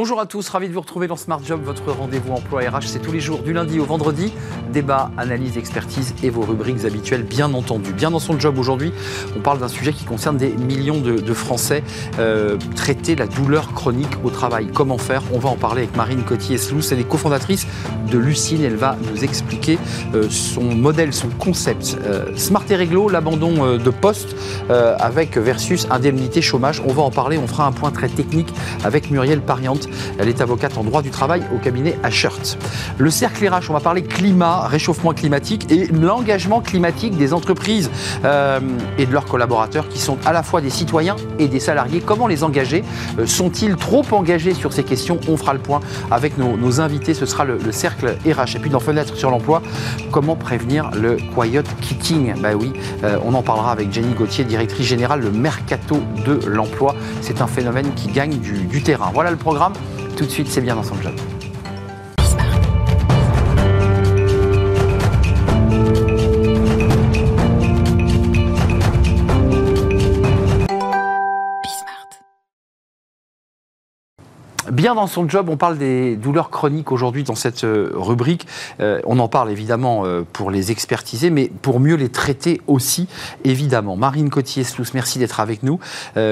Bonjour à tous, ravi de vous retrouver dans Smart Job, votre rendez-vous emploi RH. C'est tous les jours, du lundi au vendredi. Débat, analyse, expertise et vos rubriques habituelles, bien entendu. Bien dans son job aujourd'hui, on parle d'un sujet qui concerne des millions de, Français. Euh, traiter la douleur chronique au travail. Comment faire? On va en parler avec Marine Cotier-Slous. Elle est cofondatrice de Lucine. Elle va nous expliquer euh, son modèle, son concept. Euh, Smart et réglo, l'abandon de poste avec versus indemnité chômage. On va en parler. On fera un point très technique avec Muriel Pariante elle est avocate en droit du travail au cabinet Ashert. Le cercle RH, on va parler climat, réchauffement climatique et l'engagement climatique des entreprises euh, et de leurs collaborateurs qui sont à la fois des citoyens et des salariés. Comment les engager? Euh, Sont-ils trop engagés sur ces questions? On fera le point avec nos, invités. Ce sera le, cercle RH. Et puis dans Fenêtre sur l'emploi, comment prévenir le quiet quitting? Bah oui, euh, on en parlera avec Jenny Gauthier, directrice générale le mercato de l'emploi. C'est un phénomène qui gagne du terrain. Voilà le programme. Tout de suite, c'est bien dans son job. Bien dans son job, on parle des douleurs chroniques aujourd'hui dans cette euh, rubrique. Euh, on en parle évidemment euh, pour les expertiser, mais pour mieux les traiter aussi, évidemment. Marine Cotier-Slous, merci d'être avec nous,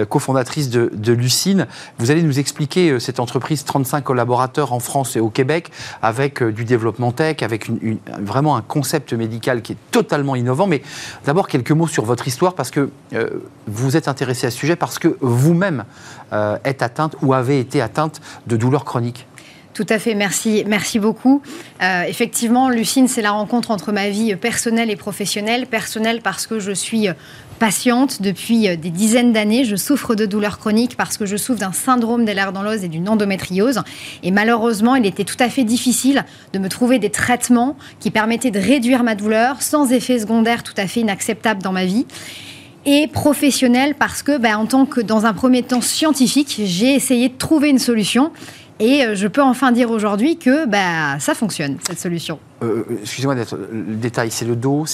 cofondatrice de, Lucine. Vous allez nous expliquer cette entreprise, 35 collaborateurs en France et au Québec, avec du développement tech, avec vraiment un concept médical qui est totalement innovant. Mais d'abord, quelques mots sur votre histoire, parce que vous êtes intéressé à ce sujet, parce que vous-même êtes atteinte ou avez été atteinte de douleurs chroniques tout à fait, merci, merci beaucoup. Euh, effectivement, Lucine, c'est la rencontre entre ma vie personnelle et professionnelle. Personnelle parce que je suis patiente depuis des dizaines d'années. Je souffre de douleurs chroniques parce que je souffre d'un syndrome des lèvres dans l'os et d'une endométriose. Et malheureusement, il était tout à fait difficile de me trouver des traitements qui permettaient de réduire ma douleur sans effet secondaire tout à fait inacceptable dans ma vie et professionnel parce que, ben, en tant que dans un premier temps scientifique, j'ai essayé de trouver une solution. Et euh, je peux enfin dire aujourd'hui que bah, ça fonctionne, cette solution. Euh, euh, excusez-moi d'être le détail, c'est le dos,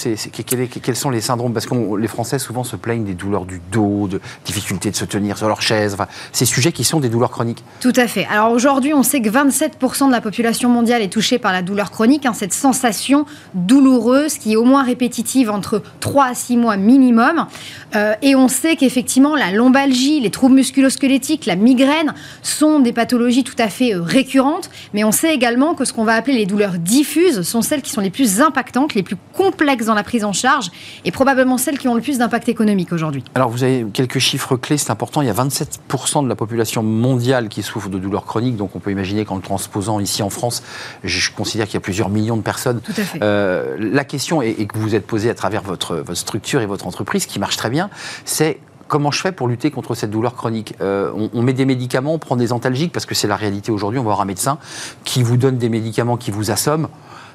quels sont les syndromes? Parce que les Français souvent se plaignent des douleurs du dos, de difficulté de se tenir sur leur chaise, ces sujets qui sont des douleurs chroniques. Tout à fait. Alors aujourd'hui, on sait que 27% de la population mondiale est touchée par la douleur chronique, hein, cette sensation douloureuse qui est au moins répétitive entre 3 à 6 mois minimum. Euh, et on sait qu'effectivement, la lombalgie, les troubles musculosquelettiques, la migraine sont des pathologies tout à fait récurrentes, mais on sait également que ce qu'on va appeler les douleurs diffuses sont celles qui sont les plus impactantes, les plus complexes dans la prise en charge et probablement celles qui ont le plus d'impact économique aujourd'hui. Alors vous avez quelques chiffres clés, c'est important. Il y a 27% de la population mondiale qui souffre de douleurs chroniques, donc on peut imaginer qu'en le transposant ici en France, je considère qu'il y a plusieurs millions de personnes. Tout à fait. Euh, la question est, et que vous vous êtes posée à travers votre, votre structure et votre entreprise, qui marche très bien, c'est comment je fais pour lutter contre cette douleur chronique? Euh, on, met des médicaments, on prend des antalgiques, parce que c'est la réalité aujourd'hui, on va voir un médecin qui vous donne des médicaments qui vous assomment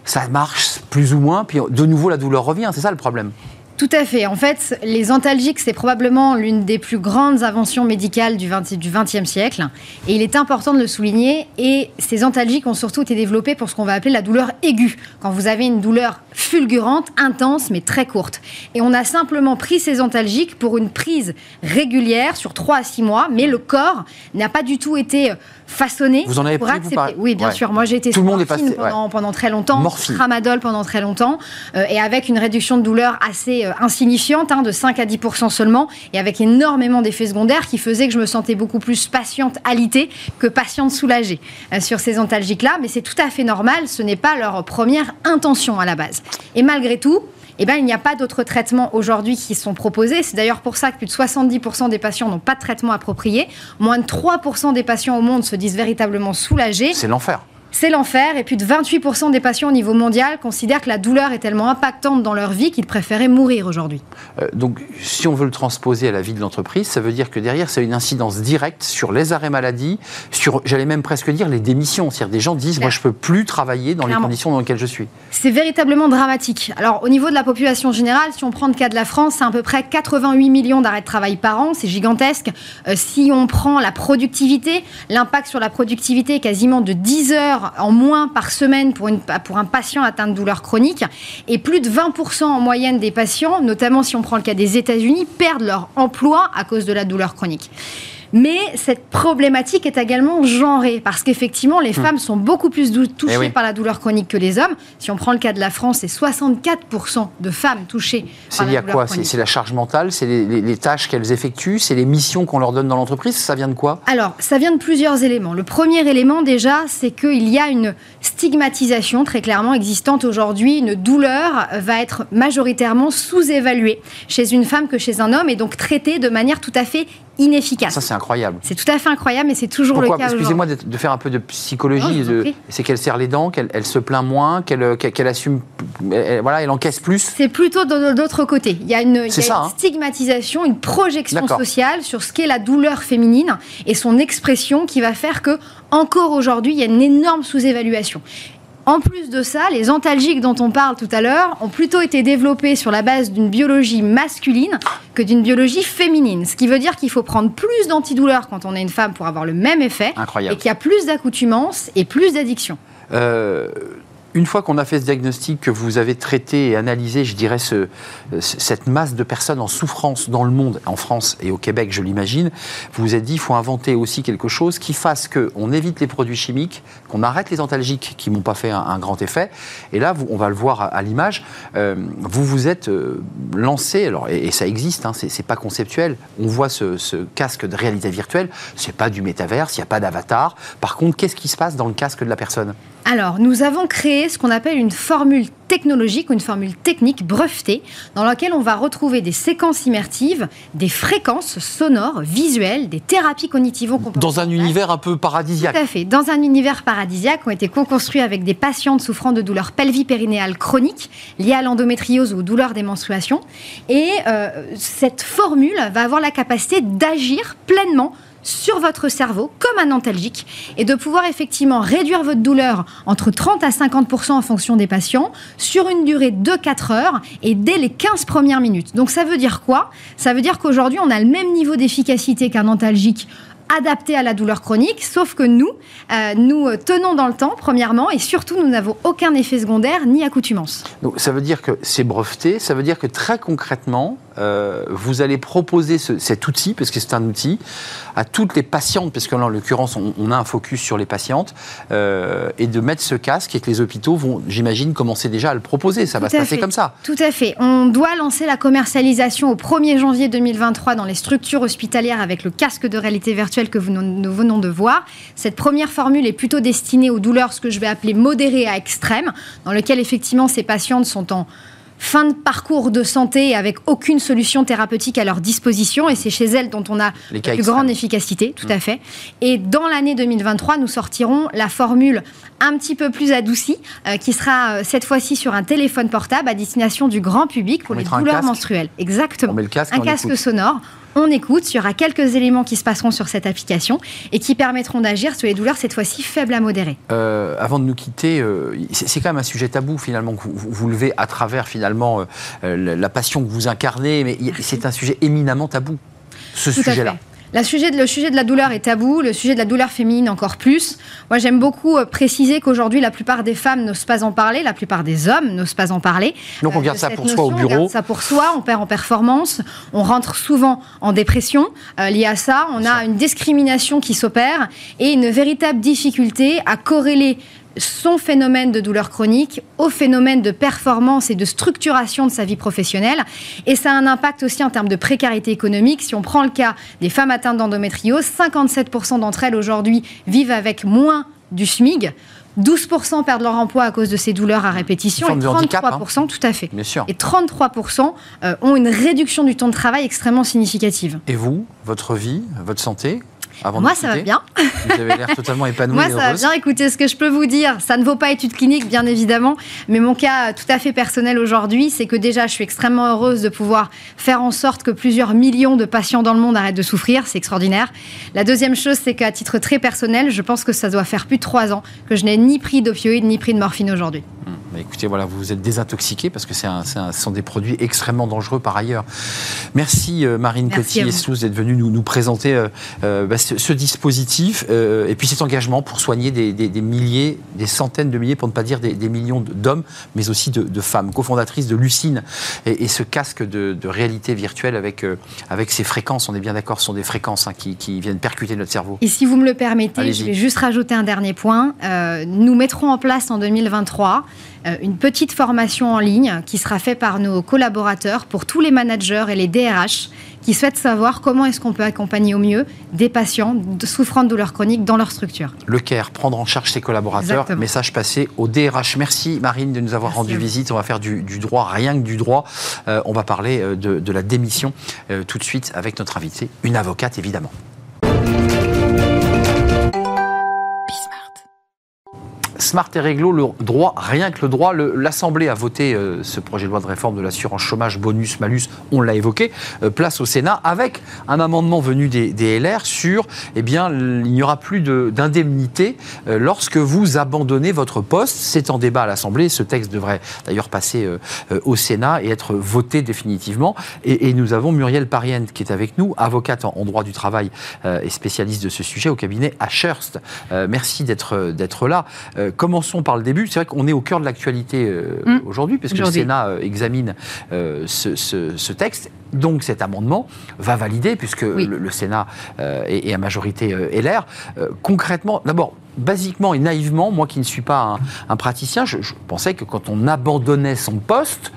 ça marche plus ou moins, puis de nouveau la douleur revient, c'est ça le problème. Tout à fait. En fait, les antalgiques, c'est probablement l'une des plus grandes inventions médicales du XXe siècle. Et il est important de le souligner. Et ces antalgiques ont surtout été développés pour ce qu'on va appeler la douleur aiguë. Quand vous avez une douleur fulgurante, intense, mais très courte. Et on a simplement pris ces antalgiques pour une prise régulière sur 3 à 6 mois. Mais le corps n'a pas du tout été façonné vous en avez pour pris, accepter. oui, bien sûr. Moi, j'ai été Tout le monde est passé, pendant, pendant, très longtemps, Morphine. tramadol pendant très longtemps, euh, et avec une réduction de douleur assez euh, insignifiante, hein, de 5 à 10 seulement, et avec énormément d'effets secondaires qui faisaient que je me sentais beaucoup plus patiente alitée que patiente soulagée euh, sur ces antalgiques-là. Mais c'est tout à fait normal, ce n'est pas leur première intention à la base. Et malgré tout, eh ben, il n'y a pas d'autres traitements aujourd'hui qui sont proposés. C'est d'ailleurs pour ça que plus de 70% des patients n'ont pas de traitement approprié. Moins de 3% des patients au monde se disent véritablement soulagés. C'est l'enfer. C'est l'enfer et plus de 28% des patients au niveau mondial considèrent que la douleur est tellement impactante dans leur vie qu'ils préféraient mourir aujourd'hui. Euh, donc si on veut le transposer à la vie de l'entreprise, ça veut dire que derrière, c'est une incidence directe sur les arrêts maladie, sur, j'allais même presque dire, les démissions. C'est-à-dire des gens disent, moi je ne peux plus travailler dans les conditions dans lesquelles je suis. C'est véritablement dramatique. Alors au niveau de la population générale, si on prend le cas de la France, c'est à peu près 88 millions d'arrêts de travail par an, c'est gigantesque. Euh, si on prend la productivité, l'impact sur la productivité est quasiment de 10 heures en moins par semaine pour, pour un patient atteint de douleurs chroniques. Et plus de 20% en moyenne des patients, notamment si on prend le cas des États-Unis, perdent leur emploi à cause de la douleur chronique. Mais cette problématique est également genrée, parce qu'effectivement, les hmm. femmes sont beaucoup plus touchées eh par la douleur chronique que les hommes. Si on prend le cas de la France, c'est 64% de femmes touchées par la douleur chronique. C'est lié à quoi? C'est la charge mentale? C'est les, tâches qu'elles effectuent? C'est les missions qu'on leur donne dans l'entreprise? Ça vient de quoi? Alors, ça vient de plusieurs éléments. Le premier élément, déjà, c'est qu'il y a une stigmatisation très clairement existante aujourd'hui. Une douleur va être majoritairement sous-évaluée chez une femme que chez un homme et donc traitée de manière tout à fait inefficace. Ça, c'est incroyable. C'est tout à fait incroyable, mais c'est toujours le cas. Excusez-moi de, faire un peu de psychologie. c'est qu'elle serre les dents, qu'elle se plaint moins, qu'elle qu'elle assume, voilà, elle encaisse plus. C'est plutôt de l'autre côté. Il y a une, hein. stigmatisation, une projection sociale sur ce qu'est la douleur féminine et son expression qui va faire que encore aujourd'hui, il y a une énorme sous-évaluation. En plus de ça, les antalgiques dont on parle tout à l'heure ont plutôt été développés sur la base d'une biologie masculine que d'une biologie féminine. Ce qui veut dire qu'il faut prendre plus d'antidouleurs quand on est une femme pour avoir le même effet. Incroyable. Et qu'il y a plus d'accoutumance et plus d'addiction. Euh, une fois qu'on a fait ce diagnostic, que vous avez traité et analysé, je dirais, ce, cette masse de personnes en souffrance dans le monde, en France et au Québec, je l'imagine, vous vous êtes dit, il faut inventer aussi quelque chose qui fasse qu'on évite les produits chimiques, qu'on arrête les antalgiques qui n'ont pas fait un, grand effet. Et là, on va le voir à, l'image, euh, vous vous êtes euh, lancé, alors, et, ça existe, hein, c'est pas conceptuel, on voit ce, ce casque de réalité virtuelle, c'est pas du métaverse, il n'y a pas d'avatar. Par contre, qu'est-ce qui se passe dans le casque de la personne? Alors, nous avons créé ce qu'on appelle une formule technologique ou une formule technique brevetée dans laquelle on va retrouver des séquences immersives, des fréquences sonores, visuelles, des thérapies cognitivo Dans un univers un peu paradisiaque. Tout à fait. Dans un univers paradisiaque, ont été co-construits avec des patientes souffrant de douleurs pelvipérinéales chroniques liées à l'endométriose ou aux douleurs des menstruations. Et euh, cette formule va avoir la capacité d'agir pleinement sur votre cerveau comme un antalgique et de pouvoir effectivement réduire votre douleur entre 30 à 50% en fonction des patients sur une durée de 4 heures et dès les 15 premières minutes. Donc ça veut dire quoi? Ça veut dire qu'aujourd'hui on a le même niveau d'efficacité qu'un antalgique adapté à la douleur chronique, sauf que nous, euh, nous tenons dans le temps, premièrement, et surtout, nous n'avons aucun effet secondaire ni accoutumance. Donc, ça veut dire que c'est breveté, ça veut dire que très concrètement, euh, vous allez proposer cet outil, parce que c'est un outil, à toutes les patientes, parce que là, en l'occurrence, on, a un focus sur les patientes, euh, et de mettre ce casque et que les hôpitaux vont, j'imagine, commencer déjà à le proposer. Ça va se passer comme ça. Tout à fait. On doit lancer la commercialisation au 1er janvier 2023 dans les structures hospitalières avec le casque de réalité virtuelle que nous venons de voir. Cette première formule est plutôt destinée aux douleurs, ce que je vais appeler modérées à extrêmes, dans lequel effectivement ces patientes sont en fin de parcours de santé avec aucune solution thérapeutique à leur disposition. Et c'est chez elles dont on a la plus grande efficacité, tout à mm. fait. Et dans l'année 2023, nous sortirons la formule un petit peu plus adoucie, euh, qui sera euh, cette fois-ci sur un téléphone portable à destination du grand public pour les douleurs menstruelles. Exactement. un casque sonore on écoute. Il y aura quelques éléments qui se passeront sur cette application et qui permettront d'agir sur les douleurs, cette fois-ci faibles à modérées. Euh, avant de nous quitter, euh, c'est quand même un sujet tabou finalement que vous, levez à travers finalement euh, la passion que vous incarnez, mais c'est un sujet éminemment tabou, ce sujet-là sujet le sujet de la douleur est tabou, le sujet de la douleur féminine encore plus. Moi, j'aime beaucoup euh, préciser qu'aujourd'hui, la plupart des femmes n'osent pas en parler, la plupart des hommes n'osent pas en parler. Donc on garde ça pour soi au bureau. On garde ça pour soi, on perd en performance, on rentre souvent en dépression euh, liée à ça. On a une discrimination qui s'opère et une véritable difficulté à corréler son phénomène de douleur chronique au phénomène de performance et de structuration de sa vie professionnelle. Et ça a un impact aussi en termes de précarité économique. Si on prend le cas des femmes atteintes d'endométriose, 57% d'entre elles aujourd'hui vivent avec moins du SMIG. 12% perdent leur emploi à cause de ces douleurs à répétition et 33%, hein. tout à fait. Et 33% euh, ont une réduction du temps de travail extrêmement significative. Et vous, votre vie, votre santé, moi, ça va bien. Vous avez l'air totalement épanoui. Moi, ça va bien. Écoutez, ce que je peux vous dire, ça ne vaut pas étude clinique, bien évidemment, mais mon cas tout à fait personnel aujourd'hui, c'est que déjà, je suis extrêmement heureuse de pouvoir faire en sorte que plusieurs millions de patients dans le monde arrêtent de souffrir. C'est extraordinaire. La deuxième chose, c'est qu'à titre très personnel, je pense que ça doit faire plus de trois ans que je n'ai ni pris d'opioïdes ni pris de morphine aujourd'hui. Hum, bah, écoutez, voilà, vous vous êtes désintoxiqué parce que c'est ce sont des produits extrêmement dangereux par ailleurs. Merci euh, Marine Coty-Essous d'être venue nous, nous présenter euh, euh, bah, ce, dispositif et puis cet engagement pour soigner des, milliers, des centaines de milliers, pour ne pas dire des, millions d'hommes, mais aussi de, femmes. Cofondatrice de Lucine et, ce casque de, réalité virtuelle avec, avec ces fréquences, on est bien d'accord, ce sont des fréquences hein, qui, qui, viennent percuter notre cerveau. Et si vous me le permettez, je vais juste rajouter un dernier point. nous mettrons en place en 2023 euh, une petite formation en ligne qui sera faite par nos collaborateurs pour tous les managers et les DRH qui souhaitent savoir comment est-ce qu'on peut accompagner au mieux des patients souffrant de douleurs chroniques dans leur structure. Le CARE, prendre en charge ses collaborateurs. Message passé au DRH. Merci Marine de nous avoir rendu visite. On va faire du, droit, rien que du droit. Euh, on va parler euh, de, la démission tout de suite avec notre invitée, une avocate évidemment. Smart et réglo, le droit, rien que le droit. L'Assemblée a voté euh, ce projet de loi de réforme de l'assurance chômage, bonus, malus, on l'a évoqué, euh, place au Sénat, avec un amendement venu des, LR sur, eh bien, il n'y aura plus d'indemnité euh, lorsque vous abandonnez votre poste. C'est en débat à l'Assemblée. Ce texte devrait d'ailleurs passer au Sénat et être voté définitivement. Et, nous avons Muriel Parienne qui est avec nous, avocate en, droit du travail et spécialiste de ce sujet au cabinet Ashurst. merci d'être là commençons par le début. C'est vrai qu'on est au cœur de l'actualité euh, mmh. aujourd'hui, puisque le Sénat euh, examine euh, ce, texte. Donc cet amendement va valider, puisque le, Sénat est, à majorité LR. concrètement, d'abord, basiquement et naïvement, moi qui ne suis pas un, praticien, je, pensais que quand on abandonnait son poste,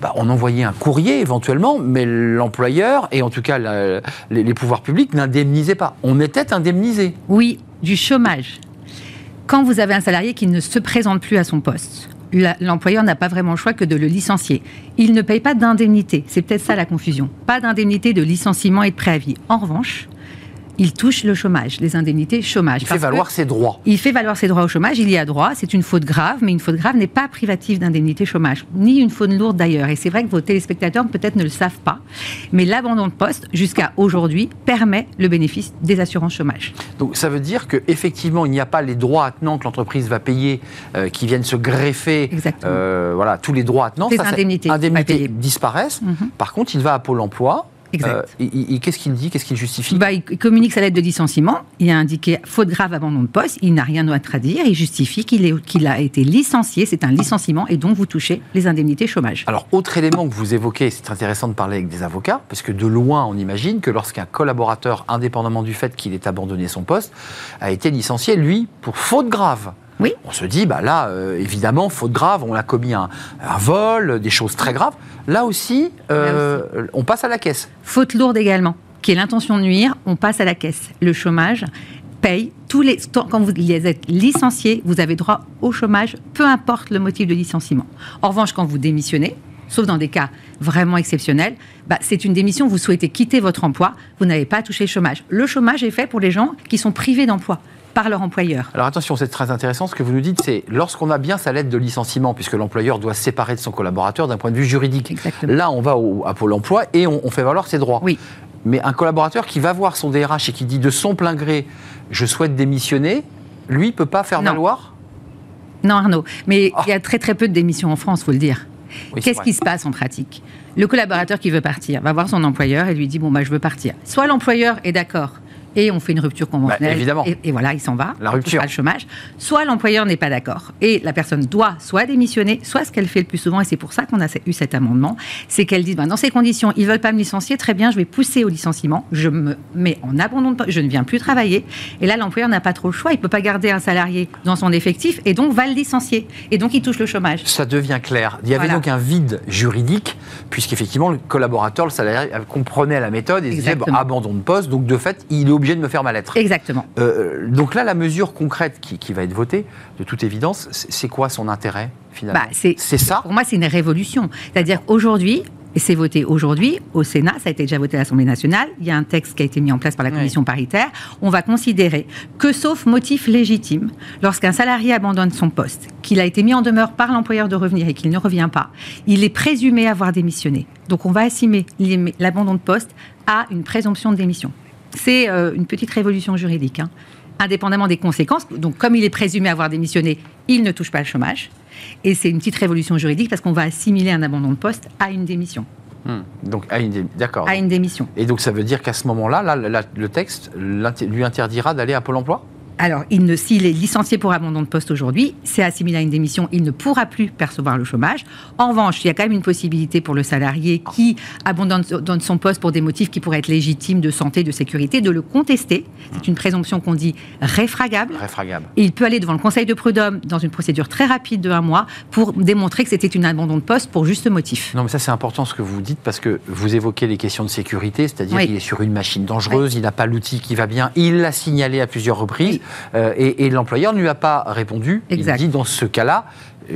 bah, on envoyait un courrier éventuellement, mais l'employeur, et en tout cas les, les pouvoirs publics, n'indemnisaient pas. On était indemnisé. Oui, du chômage quand vous avez un salarié qui ne se présente plus à son poste, l'employeur n'a pas vraiment le choix que de le licencier. Il ne paye pas d'indemnité. C'est peut-être ça la confusion. Pas d'indemnité de licenciement et de préavis. En revanche, il touche le chômage, les indemnités chômage. Il fait valoir ses droits. Il fait valoir ses droits au chômage, il y a droit, c'est une faute grave, mais une faute grave n'est pas privative d'indemnité chômage, ni une faute lourde d'ailleurs. Et c'est vrai que vos téléspectateurs peut-être ne le savent pas, mais l'abandon de poste, jusqu'à aujourd'hui, permet le bénéfice des assurances chômage. Donc ça veut dire qu'effectivement, il n'y a pas les droits attenants que l'entreprise va payer, euh, qui viennent se greffer, euh, voilà, tous les droits attenants. Les indemnités, indemnités disparaissent. Mhm. Par contre, il va à Pôle emploi Exact. Euh, qu'est-ce qu'il dit Qu'est-ce qu'il justifie bah, Il communique sa lettre de licenciement. Il a indiqué faute grave abandon de poste. Il n'a rien d'autre à dire. Il justifie qu'il a été licencié. C'est un licenciement et donc vous touchez les indemnités chômage. Alors, autre élément que vous évoquez, c'est intéressant de parler avec des avocats, parce que de loin, on imagine que lorsqu'un collaborateur, indépendamment du fait qu'il ait abandonné son poste, a été licencié, lui, pour faute grave. Oui. On se dit, bah là, euh, évidemment, faute grave, on a commis un, vol, des choses très graves. Là aussi, euh, on passe à la caisse. Faute lourde également, qui est l'intention de nuire, on passe à la caisse. Le chômage paye tous les quand vous êtes licencié, vous avez droit au chômage, peu importe le motif de licenciement. En revanche, quand vous démissionnez, sauf dans des cas vraiment exceptionnels, bah, c'est une démission, vous souhaitez quitter votre emploi, vous n'avez pas touché le chômage. Le chômage est fait pour les gens qui sont privés d'emploi par leur employeur. Alors attention, c'est très intéressant. Ce que vous nous dites, c'est lorsqu'on a bien sa lettre de licenciement, puisque l'employeur doit se séparer de son collaborateur d'un point de vue juridique. Là, on va au, à Pôle emploi et on, fait valoir ses droits. Oui. Mais un collaborateur qui va voir son DRH et qui dit de son plein gré, je souhaite démissionner, lui, ne peut pas faire valoir? Non, Arnaud. Mais il y a très très peu de démissions en France, faut le dire. Qu'est-ce qui se passe en pratique? Le collaborateur qui veut partir va voir son employeur et lui dit bon bah je veux partir. Soit l'employeur est d'accord et on fait une rupture conventionnelle. Bah, évidemment. Et, voilà, il s'en va. La rupture. Pas le chômage. Soit l'employeur n'est pas d'accord et la personne doit soit démissionner, soit ce qu'elle fait le plus souvent, et c'est pour ça qu'on a eu cet amendement, c'est qu'elle dit ben, dans ces conditions, ils veulent pas me licencier, très bien, je vais pousser au licenciement, je me mets en abandon, de, je ne viens plus travailler. Et là, l'employeur n'a pas trop le choix, il peut pas garder un salarié dans son effectif et donc va le licencier. Et donc il touche le chômage. Ça devient clair. Il y avait donc un vide juridique, puisqu'effectivement, le collaborateur, le salarié, comprenait la méthode et disait abandon de poste, donc de fait, il est obligé de me faire ma lettre. Exactement. Euh, donc là, la mesure concrète qui, va être votée, de toute évidence, c'est quoi son intérêt finalement? Bah, C'est ça? Pour moi, c'est une révolution. C'est-à-dire aujourd'hui, et c'est voté aujourd'hui au Sénat, ça a été déjà voté à l'Assemblée nationale. Il y a un texte qui a été mis en place par la commission paritaire. On va considérer que, sauf motif légitime, lorsqu'un salarié abandonne son poste, qu'il a été mis en demeure par l'employeur de revenir et qu'il ne revient pas, il est présumé avoir démissionné. Donc on va assimiler l'abandon de poste à une présomption de démission. C'est euh, une petite révolution juridique, hein. indépendamment des conséquences. Donc, comme il est présumé avoir démissionné, il ne touche pas le chômage. Et c'est une petite révolution juridique parce qu'on va assimiler un abandon de poste à une démission. Hmm. Donc à une, d'accord. À une démission. Et donc ça veut dire qu'à ce moment-là, là, le texte lui interdira d'aller à Pôle Emploi? Alors, s'il est licencié pour abandon de poste aujourd'hui, c'est assimilé à une démission, il ne pourra plus percevoir le chômage. En revanche, il y a quand même une possibilité pour le salarié qui abandonne son poste pour des motifs qui pourraient être légitimes de santé, de sécurité, de le contester. C'est une présomption qu'on dit réfragable. Réfragable. Et il peut aller devant le Conseil de prud'homme dans une procédure très rapide de un mois pour démontrer que c'était une abandon de poste pour juste motif. Non, mais ça c'est important ce que vous dites parce que vous évoquez les questions de sécurité, c'est-à-dire qu'il est sur une machine dangereuse, il n'a pas l'outil qui va bien, il l'a signalé à plusieurs reprises. Euh, et, l'employeur ne lui a pas répondu. Il dit dans ce cas-là.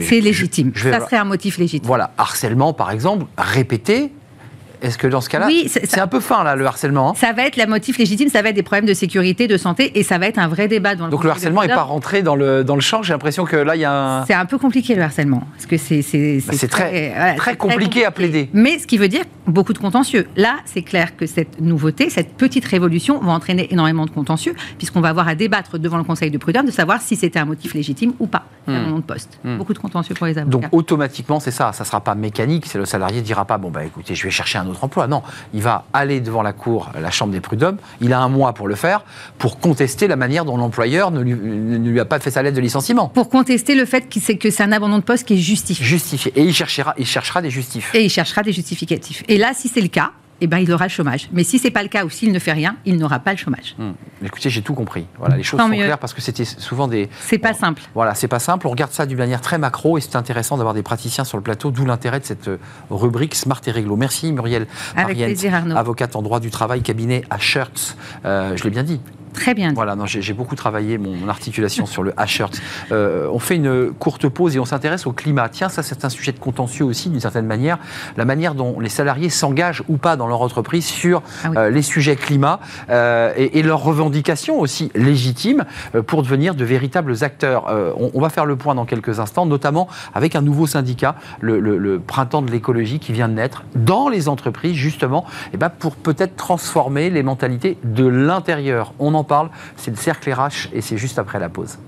C'est légitime. ça serait un motif légitime. Voilà, harcèlement par exemple, répété, est-ce que dans ce cas-là, oui, c'est un peu fin là le harcèlement hein Ça va être la motif légitime, ça va être des problèmes de sécurité, de santé, et ça va être un vrai débat dans le. Donc le harcèlement n'est pas rentré dans le dans le champ. J'ai l'impression que là il y a un. C'est un peu compliqué le harcèlement, parce que c'est c'est bah, très très, compliqué à plaider. Mais ce qui veut dire beaucoup de contentieux. Là, c'est clair que cette nouveauté, cette petite révolution, va entraîner énormément de contentieux, puisqu'on va avoir à débattre devant le Conseil de prud'homme de savoir si c'était un motif légitime ou pas, un hmm. de poste. Hmm. Beaucoup de contentieux pour les avocats. Donc automatiquement, c'est ça. Ça sera pas mécanique. C'est le salarié dira pas bon bah écoutez, je vais chercher un autre emploi. Non, il va aller devant la cour, la chambre des prud'hommes, il a un mois pour le faire, pour contester la manière dont l'employeur ne, lui, a pas fait sa lettre de licenciement. Pour contester le fait que c'est, que c'est un abandon de poste qui est justifié. Justifié. Et il cherchera, il cherchera des justifs. Et il cherchera des justificatifs. Et là, si c'est le cas, eh ben, il aura le chômage. Mais si ce n'est pas le cas ou s'il ne fait rien, il n'aura pas le chômage. Hmm. Écoutez, j'ai tout compris. Voilà, les choses sont claires parce que c'était souvent des. C'est pas simple. Voilà, c'est pas simple. On regarde ça d'une manière très macro et c'est intéressant d'avoir des praticiens sur le plateau, d'où l'intérêt de cette euh, rubrique Smart et Réglo. Merci Muriel. Avec plaisir, Arnaud. Avocate en droit du travail, cabinet à Shirts. Euh, je l'ai bien dit. Très bien. Voilà, j'ai beaucoup travaillé mon, articulation sur le H-shirt. Euh, on fait une courte pause et on s'intéresse au climat. Tiens, ça c'est un sujet de contentieux aussi d'une certaine manière. La manière dont les salariés s'engagent ou pas dans leur entreprise sur ah euh, les sujets climat euh, et, leurs revendications aussi légitimes pour devenir de véritables acteurs. On, va faire le point dans quelques instants, notamment avec un nouveau syndicat, le, printemps de l'écologie qui vient de naître dans les entreprises justement, et eh ben pour peut-être transformer les mentalités de l'intérieur. On en parle, c'est le cercle RH et c'est juste après la pause.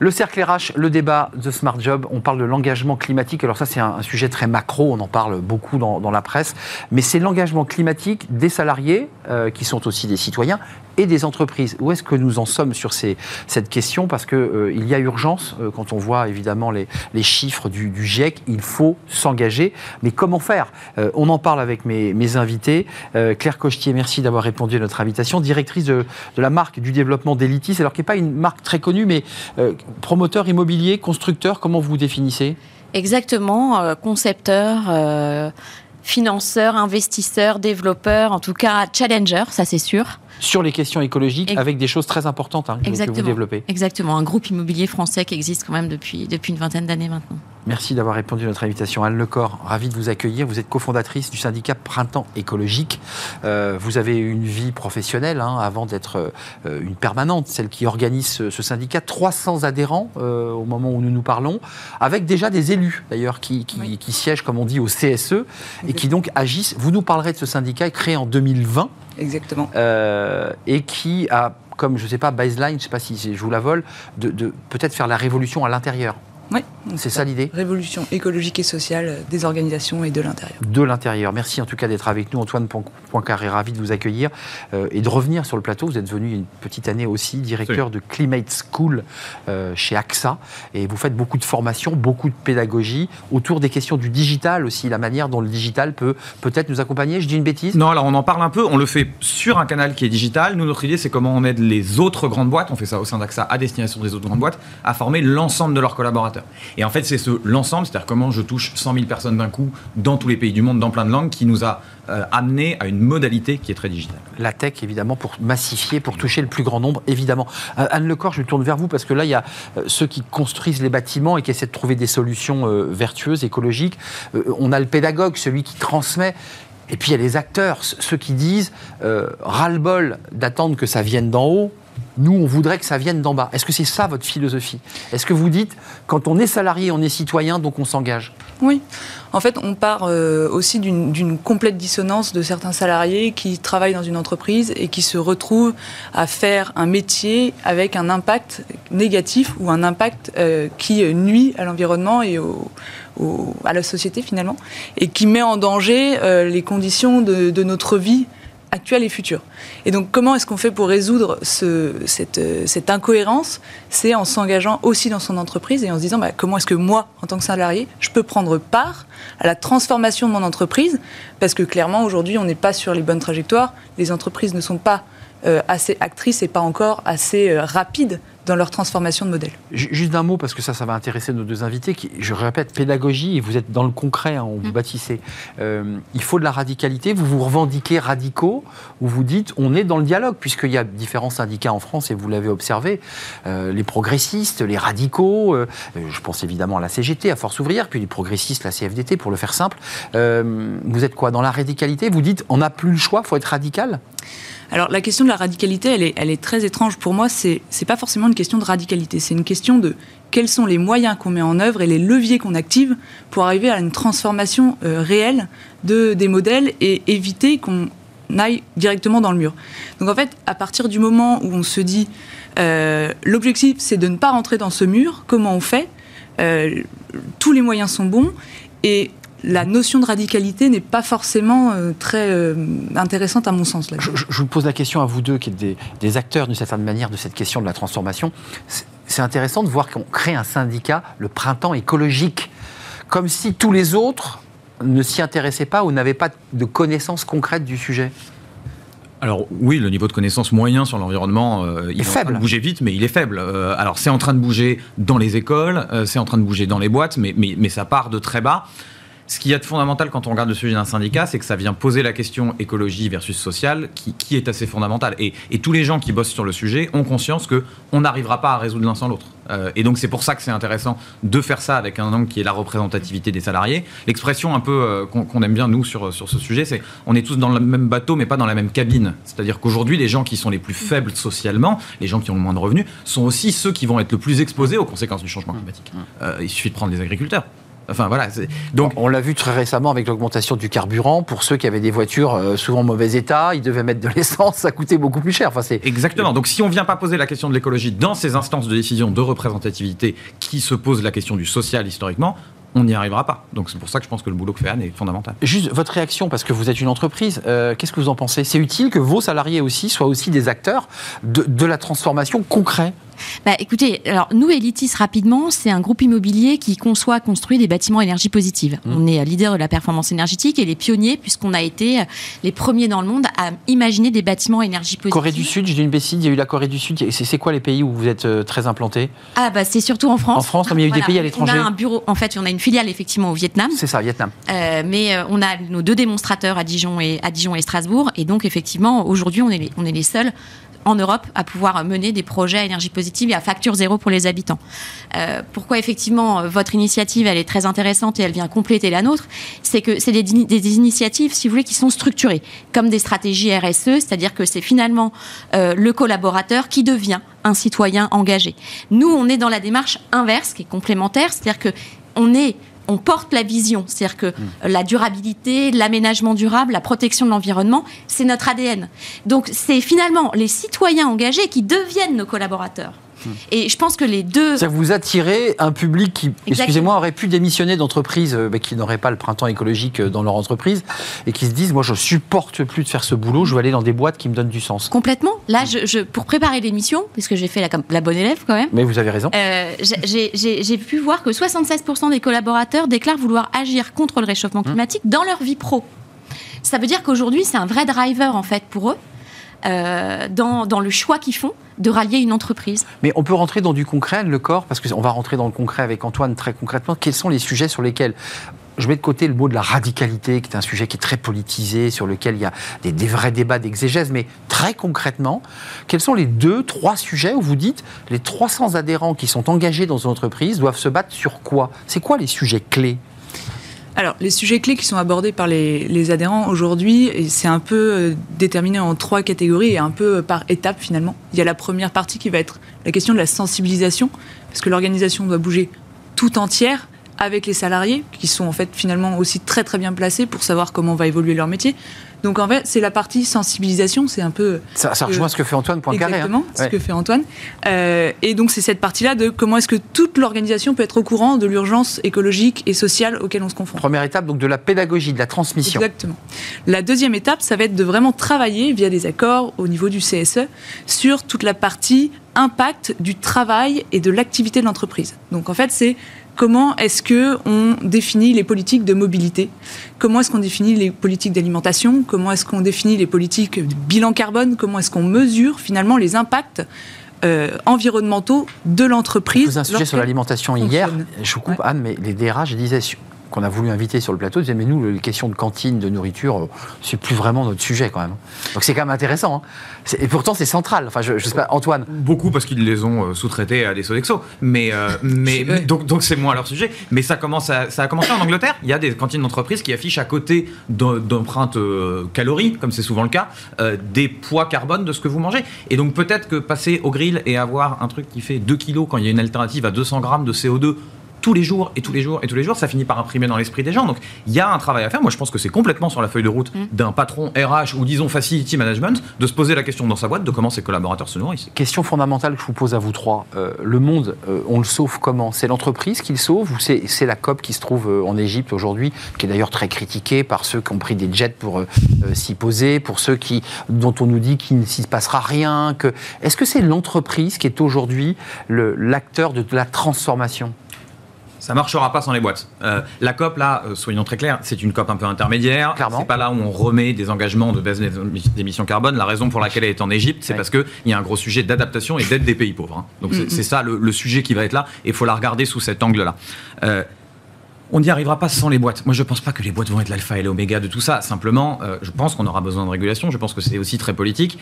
Le cercle RH, le débat de Smart Job, on parle de l'engagement climatique. Alors ça, c'est un, sujet très macro, on en parle beaucoup dans, la presse, mais c'est l'engagement climatique des salariés, euh, qui sont aussi des citoyens, et des entreprises. Où est-ce que nous en sommes sur cette question? Parce qu'il euh, y a urgence, euh, quand on voit évidemment les, chiffres du, GIEC, il faut s'engager. Mais comment faire? On en parle avec mes, invités. Claire Cochetier, merci d'avoir répondu à notre invitation, directrice de, la marque du développement d'Elitis, alors qui n'est pas une marque très connue, mais promoteur immobilier, constructeur, comment vous définissez? Exactement, euh, concepteur, euh, financeur, investisseur, développeur, en tout cas challenger, ça c'est sûr sur les questions écologiques avec des choses très importantes hein, que, vous développez. Exactement, un groupe immobilier français qui existe quand même depuis, depuis une vingtaine d'années maintenant. Merci d'avoir répondu à notre invitation. Anne Lecor, ravi de vous accueillir. Vous êtes cofondatrice du syndicat Printemps écologique. Euh, vous avez une vie professionnelle hein, avant d'être euh, une permanente, celle qui organise ce, syndicat. 300 adhérents euh, au moment où nous nous parlons, avec déjà des élus d'ailleurs qui, qui, siègent, comme on dit, au CSE et qui donc agissent. Vous nous parlerez de ce syndicat créé en 2020. Exactement. Euh, et qui a comme, je ne sais pas, baseline, je ne sais pas si je vous la vole, de, de peut-être faire la révolution à l'intérieur. Oui. C'est ça l'idée Révolution écologique et sociale des organisations et de l'intérieur. De l'intérieur. Merci en tout cas d'être avec nous. Antoine Poincaré, ravi de vous accueillir euh, et de revenir sur le plateau. Vous êtes venu une petite année aussi, directeur de Climate School euh, chez AXA. Et vous faites beaucoup de formations, beaucoup de pédagogie autour des questions du digital aussi, la manière dont le digital peut peut-être nous accompagner. Je dis une bêtise? Non, alors on en parle un peu. On le fait sur un canal qui est digital. Nous, notre idée, c'est comment on aide les autres grandes boîtes, on fait ça au sein d'AXA à destination des autres grandes boîtes, à former l'ensemble de leurs collaborateurs. Et en fait, c'est ce l'ensemble, c'est-à-dire comment je touche 100 000 personnes d'un coup dans tous les pays du monde, dans plein de langues, qui nous a euh, amené à une modalité qui est très digitale. La tech, évidemment, pour massifier, pour toucher le plus grand nombre, évidemment. Euh, Anne Lecor, je me tourne vers vous parce que là, il y a euh, ceux qui construisent les bâtiments et qui essaient de trouver des solutions vertueuses, écologiques. on a le pédagogue, celui qui transmet. Et puis il y a les acteurs, ceux qui disent ras-le-bol d'attendre que ça vienne d'en haut nous, on voudrait que ça vienne d'en bas. Est-ce que c'est ça votre philosophie? Est-ce que vous dites, quand on est salarié, on est citoyen, donc on s'engage? Oui. En fait, on part euh, aussi d'une complète dissonance de certains salariés qui travaillent dans une entreprise et qui se retrouvent à faire un métier avec un impact négatif ou un impact euh, qui nuit à l'environnement et à la société finalement, et qui met en danger euh, les conditions de notre vie actuelle et future. Et donc, comment est-ce qu'on fait pour résoudre cette, cette, incohérence? C'est en s'engageant aussi dans son entreprise et en se disant bah, comment est-ce que moi, en tant que salarié, je peux prendre part à la transformation de mon entreprise? Parce que clairement, aujourd'hui, on n'est pas sur les bonnes trajectoires. Les entreprises ne sont pas euh, assez actrices et pas encore assez euh, rapides dans leur transformation de modèle. Juste d'un mot, parce que ça, ça va intéresser nos deux invités. Qui, je répète, pédagogie, et vous êtes dans le concret, hein, on vous mm. bâtissez. Euh, il faut de la radicalité. Vous vous revendiquez radicaux, ou vous dites on est dans le dialogue, puisqu'il y a différents syndicats en France, et vous l'avez observé. Euh, les progressistes, les radicaux, euh, je pense évidemment à la CGT, à Force ouvrière, puis les progressistes, la CFDT, pour le faire simple. vous êtes quoi Dans la radicalité? Vous dites on n'a plus le choix, il faut être radical? Alors la question de la radicalité, elle est, très étrange pour moi. C'est n'est pas forcément une question de radicalité, c'est une question de quels sont les moyens qu'on met en œuvre et les leviers qu'on active pour arriver à une transformation euh, réelle de, des modèles et éviter qu'on aille directement dans le mur. Donc en fait, à partir du moment où on se dit euh, l'objectif c'est de ne pas rentrer dans ce mur, comment on fait? Euh, Tous les moyens sont bons et la notion de radicalité n'est pas forcément euh, très euh, intéressante à mon sens. Je, vous pose la question à vous deux, qui êtes des, acteurs d'une certaine manière de cette question de la transformation. C'est intéressant de voir qu'on crée un syndicat, le printemps écologique, comme si tous les autres ne s'y intéressaient pas ou n'avaient pas de connaissances concrètes du sujet. Alors oui, le niveau de connaissance moyen sur l'environnement, euh, il est, faible. En train de bouger vite, mais il est faible. alors c'est en train de bouger dans les écoles, c'est en train de bouger dans les boîtes, mais, mais, mais ça part de très bas. Ce qu'il y a de fondamental quand on regarde le sujet d'un syndicat, c'est que ça vient poser la question écologie versus sociale, qui, est assez fondamentale. Et, tous les gens qui bossent sur le sujet ont conscience qu'on n'arrivera pas à résoudre l'un sans l'autre. Euh, et donc c'est pour ça que c'est intéressant de faire ça avec un angle qui est la représentativité des salariés. L'expression un peu euh, qu'on aime bien nous sur, sur ce sujet, c'est on est tous dans le même bateau mais pas dans la même cabine. C'est-à-dire qu'aujourd'hui les gens qui sont les plus faibles socialement, les gens qui ont le moins de revenus, sont aussi ceux qui vont être le plus exposés aux conséquences du changement climatique. Euh, il suffit de prendre les agriculteurs. Enfin voilà. Donc on l'a vu très récemment avec l'augmentation du carburant. Pour ceux qui avaient des voitures euh, souvent en mauvais état, ils devaient mettre de l'essence, ça coûtait beaucoup plus cher. Enfin, c'est exactement. Donc si on vient pas poser la question de l'écologie dans ces instances de décision de représentativité qui se posent la question du social historiquement, on n'y arrivera pas. Donc c'est pour ça que je pense que le boulot que fait Anne est fondamental. Juste votre réaction, parce que vous êtes une entreprise, euh, qu'est-ce que vous en pensez? C'est utile que vos salariés aussi soient aussi des acteurs de, de la transformation concrète? Bah, écoutez, alors nous, Elitis, rapidement, c'est un groupe immobilier qui conçoit, construit des bâtiments énergie positive. Mmh. On est leader de la performance énergétique et les pionniers, puisqu'on a été les premiers dans le monde à imaginer des bâtiments énergie positive. Corée du Sud, j'ai dit une bêtise, il y a eu la Corée du Sud. C'est quoi les pays où vous êtes euh, très implanté Ah, bah, c'est surtout en France. En France, mais il y a eu des pays à l'étranger. On a un bureau, en fait, on a une filiale effectivement au Vietnam. C'est ça, Vietnam. Euh, mais euh, on a nos deux démonstrateurs à Dijon et, à Dijon et Strasbourg. Et donc, effectivement, aujourd'hui, on, est on est les seuls en Europe à pouvoir mener des projets à énergie positive et à facture zéro pour les habitants. Euh, pourquoi effectivement votre initiative elle est très intéressante et elle vient compléter la nôtre, c'est que c'est des, des, initiatives, si vous voulez, qui sont structurées comme des stratégies RSE, c'est-à-dire que c'est finalement euh, le collaborateur qui devient un citoyen engagé. Nous, on est dans la démarche inverse, qui est complémentaire, c'est-à-dire que on est on porte la vision, c'est-à-dire que hmm. la durabilité, l'aménagement durable, la protection de l'environnement, c'est notre ADN. Donc c'est finalement les citoyens engagés qui deviennent nos collaborateurs. Hmm. Et je pense que les deux. Ça vous attirez un public qui, excusez-moi, aurait pu démissionner d'entreprise euh, qui n'aurait pas le printemps écologique euh, dans leur entreprise et qui se disent Moi, je supporte plus de faire ce boulot, je veux aller dans des boîtes qui me donnent du sens. Complètement. Là, je, pour préparer l'émission, puisque j'ai fait la, bonne élève quand même. Mais vous avez raison. Euh, j'ai pu voir que 76% des collaborateurs déclarent vouloir agir contre le réchauffement hmm. climatique dans leur vie pro. Ça veut dire qu'aujourd'hui, c'est un vrai driver en fait pour eux. Dans, dans, le choix qu'ils font de rallier une entreprise. Mais on peut rentrer dans du concret, le corps, parce qu'on va rentrer dans le concret avec Antoine très concrètement. Quels sont les sujets sur lesquels je mets de côté le mot de la radicalité, qui est un sujet qui est très politisé, sur lequel il y a des, vrais débats d'exégèse, mais très concrètement, quels sont les deux, trois sujets où vous dites les 300 adhérents qui sont engagés dans une entreprise doivent se battre sur quoi? C'est quoi les sujets clés? Alors, les sujets clés qui sont abordés par les, adhérents aujourd'hui, c'est un peu euh, déterminé en trois catégories et un peu par étapes finalement. Il y a la première partie qui va être la question de la sensibilisation, parce que l'organisation doit bouger tout entière avec les salariés, qui sont en fait finalement aussi très très bien placés pour savoir comment va évoluer leur métier. Donc en fait, c'est la partie sensibilisation, c'est un peu... Ça, ça rejoint ce que fait Antoine Poincaré. Hein. Exactement, ce que fait Antoine. Euh, et donc c'est cette partie-là de comment est-ce que toute l'organisation peut être au courant de l'urgence écologique et sociale auquel on se confronte. Première étape, donc de la pédagogie, de la transmission. Exactement. La deuxième étape, ça va être de vraiment travailler via des accords au niveau du CSE sur toute la partie impact du travail et de l'activité de l'entreprise. Donc en fait, c'est comment est-ce que on définit les politiques de mobilité? Comment est-ce qu'on définit les politiques d'alimentation? Comment est-ce qu'on définit les politiques de bilan carbone? Comment est-ce qu'on mesure finalement les impacts euh, environnementaux de l'entreprise. Je vous un sujet sur l'alimentation hier. Je vous coupe, Anne, mais les DRH disaient qu'on a voulu inviter sur le plateau disaient mais nous les questions de cantine de nourriture euh, c'est plus vraiment notre sujet quand même. Donc c'est quand même intéressant hein. et pourtant c'est central. Enfin je, sais pas Antoine. Beaucoup parce qu'ils les ont euh, sous-traités à des Sodexo mais euh, mais donc donc c'est moins leur sujet. Mais ça commence à, ça a commencé en Angleterre. Il y a des cantines d'entreprise qui affichent à côté d'empreintes calories comme c'est souvent le cas des poids carbone de ce que vous mangez. Et donc peut-être que passer au grill et avoir un truc qui fait 2 kilos quand il y a une alternative à 200 grammes de CO2 tous les jours et tous les jours et tous les jours, ça finit par imprimer dans l'esprit des gens. Donc il y a un travail à faire. Moi, je pense que c'est complètement sur la feuille de route mm. d'un patron RH ou disons facility management de se poser la question dans sa boîte de comment ses collaborateurs se nourrissent. Question fondamentale que je vous pose à vous trois. Euh, le monde, euh, on le sauve comment? C'est l'entreprise qui le sauve ou c'est la COP qui se trouve euh, en Égypte aujourd'hui, qui est d'ailleurs très critiquée par ceux qui ont pris des jets pour s'y poser, pour ceux qui, dont on nous dit qu'il ne s'y passera rien que... Est-ce que c'est l'entreprise qui est aujourd'hui l'acteur de la transformation? Ça marchera pas sans les boîtes. Euh, la COP, là, euh, soyons très clairs, c'est une COP un peu intermédiaire. C'est pas là où on remet des engagements de baisse des émissions carbone. La raison pour laquelle elle est en Égypte, c'est parce qu'il y a un gros sujet d'adaptation et d'aide des pays pauvres. Hein. Donc c'est ça le, sujet qui va être là, et il faut la regarder sous cet angle-là. Euh, on n'y arrivera pas sans les boîtes. Moi, je ne pense pas que les boîtes vont être l'alpha et l'oméga de tout ça. Simplement, je pense qu'on aura besoin de régulation. Je pense que c'est aussi très politique.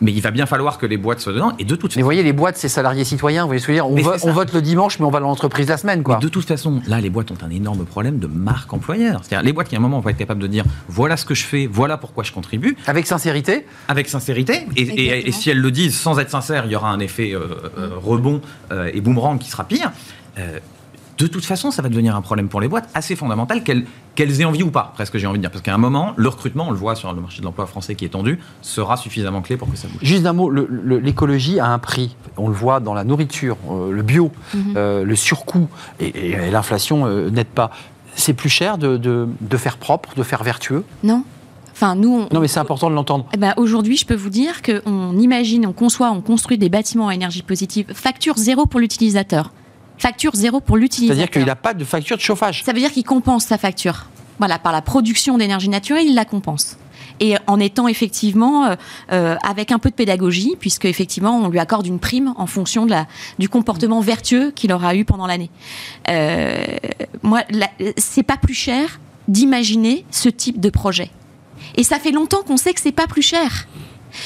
Mais il va bien falloir que les boîtes soient dedans. Et de toute façon. Mais vous voyez, les boîtes, c'est salariés citoyens. Vous voyez ce que je veux dire? On, vote le dimanche, mais on va dans l'entreprise la semaine. Quoi. de toute façon, là, les boîtes ont un énorme problème de marque employeur. C'est-à-dire, les boîtes qui, à un moment, vont être capables de dire voilà ce que je fais, voilà pourquoi je contribue. Avec sincérité Avec sincérité. Et, si elles le disent sans être sincères, il y aura un effet euh, euh, rebond euh, et boomerang qui sera pire de toute façon, ça va devenir un problème pour les boîtes assez fondamental qu'elles aient envie ou pas, presque j'ai envie de dire. Parce qu'à un moment, le recrutement, on le voit sur le marché de l'emploi français qui est tendu, sera suffisamment clé pour que ça bouge. Juste un mot, l'écologie a un prix. On le voit dans la nourriture, euh, le bio, mhm. euh, le surcoût, et, l'inflation euh, n'aide pas. C'est plus cher de, faire propre, de faire vertueux? Non. Enfin, nous, non, mais c'est important de l'entendre. Eh ben, Aujourd'hui, je peux vous dire qu'on imagine, on conçoit, on construit des bâtiments à énergie positive, facture zéro pour l'utilisateur facture zéro pour l'utilisateur. C'est-à-dire qu'il n'a pas de facture de chauffage. Ça veut dire qu'il compense sa facture. Voilà, par la production d'énergie naturelle, il la compense. Et en étant effectivement euh, euh, avec un peu de pédagogie, puisque effectivement on lui accorde une prime en fonction de la, du comportement vertueux qu'il aura eu pendant l'année. Euh, moi, c'est pas plus cher d'imaginer ce type de projet. Et ça fait longtemps qu'on sait que c'est pas plus cher.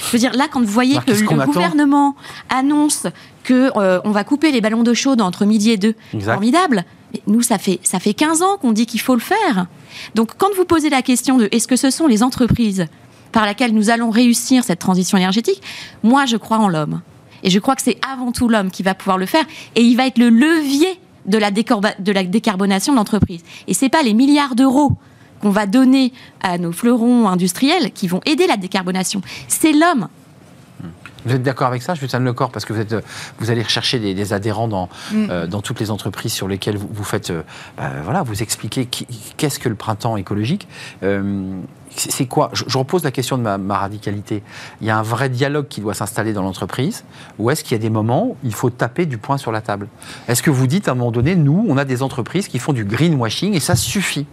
Je veux dire, là, quand vous voyez que le gouvernement annonce que euh, on va couper les ballons d'eau chaude entre midi et deux, formidable. nous, ça fait, ça fait 15 ans qu'on dit qu'il faut le faire. Donc, quand vous posez la question de est-ce que ce sont les entreprises par lesquelles nous allons réussir cette transition énergétique, moi, je crois en l'homme. Et je crois que c'est avant tout l'homme qui va pouvoir le faire. Et il va être le levier de la, de la décarbonation de l'entreprise. Et ce n'est pas les milliards d'euros qu'on va donner à nos fleurons industriels qui vont aider la décarbonation. C'est l'homme. Vous êtes d'accord avec ça, Je le corps parce que vous, êtes, vous allez rechercher des, adhérents dans, mm. euh, dans toutes les entreprises sur lesquelles vous, faites, euh, bah, voilà, vous expliquez qu'est-ce que le printemps écologique. Euh, c'est quoi? Je, repose la question de ma, ma, radicalité. Il y a un vrai dialogue qui doit s'installer dans l'entreprise, ou est-ce qu'il y a des moments où il faut taper du poing sur la table? Est-ce que vous dites à un moment donné, nous, on a des entreprises qui font du greenwashing et ça suffit?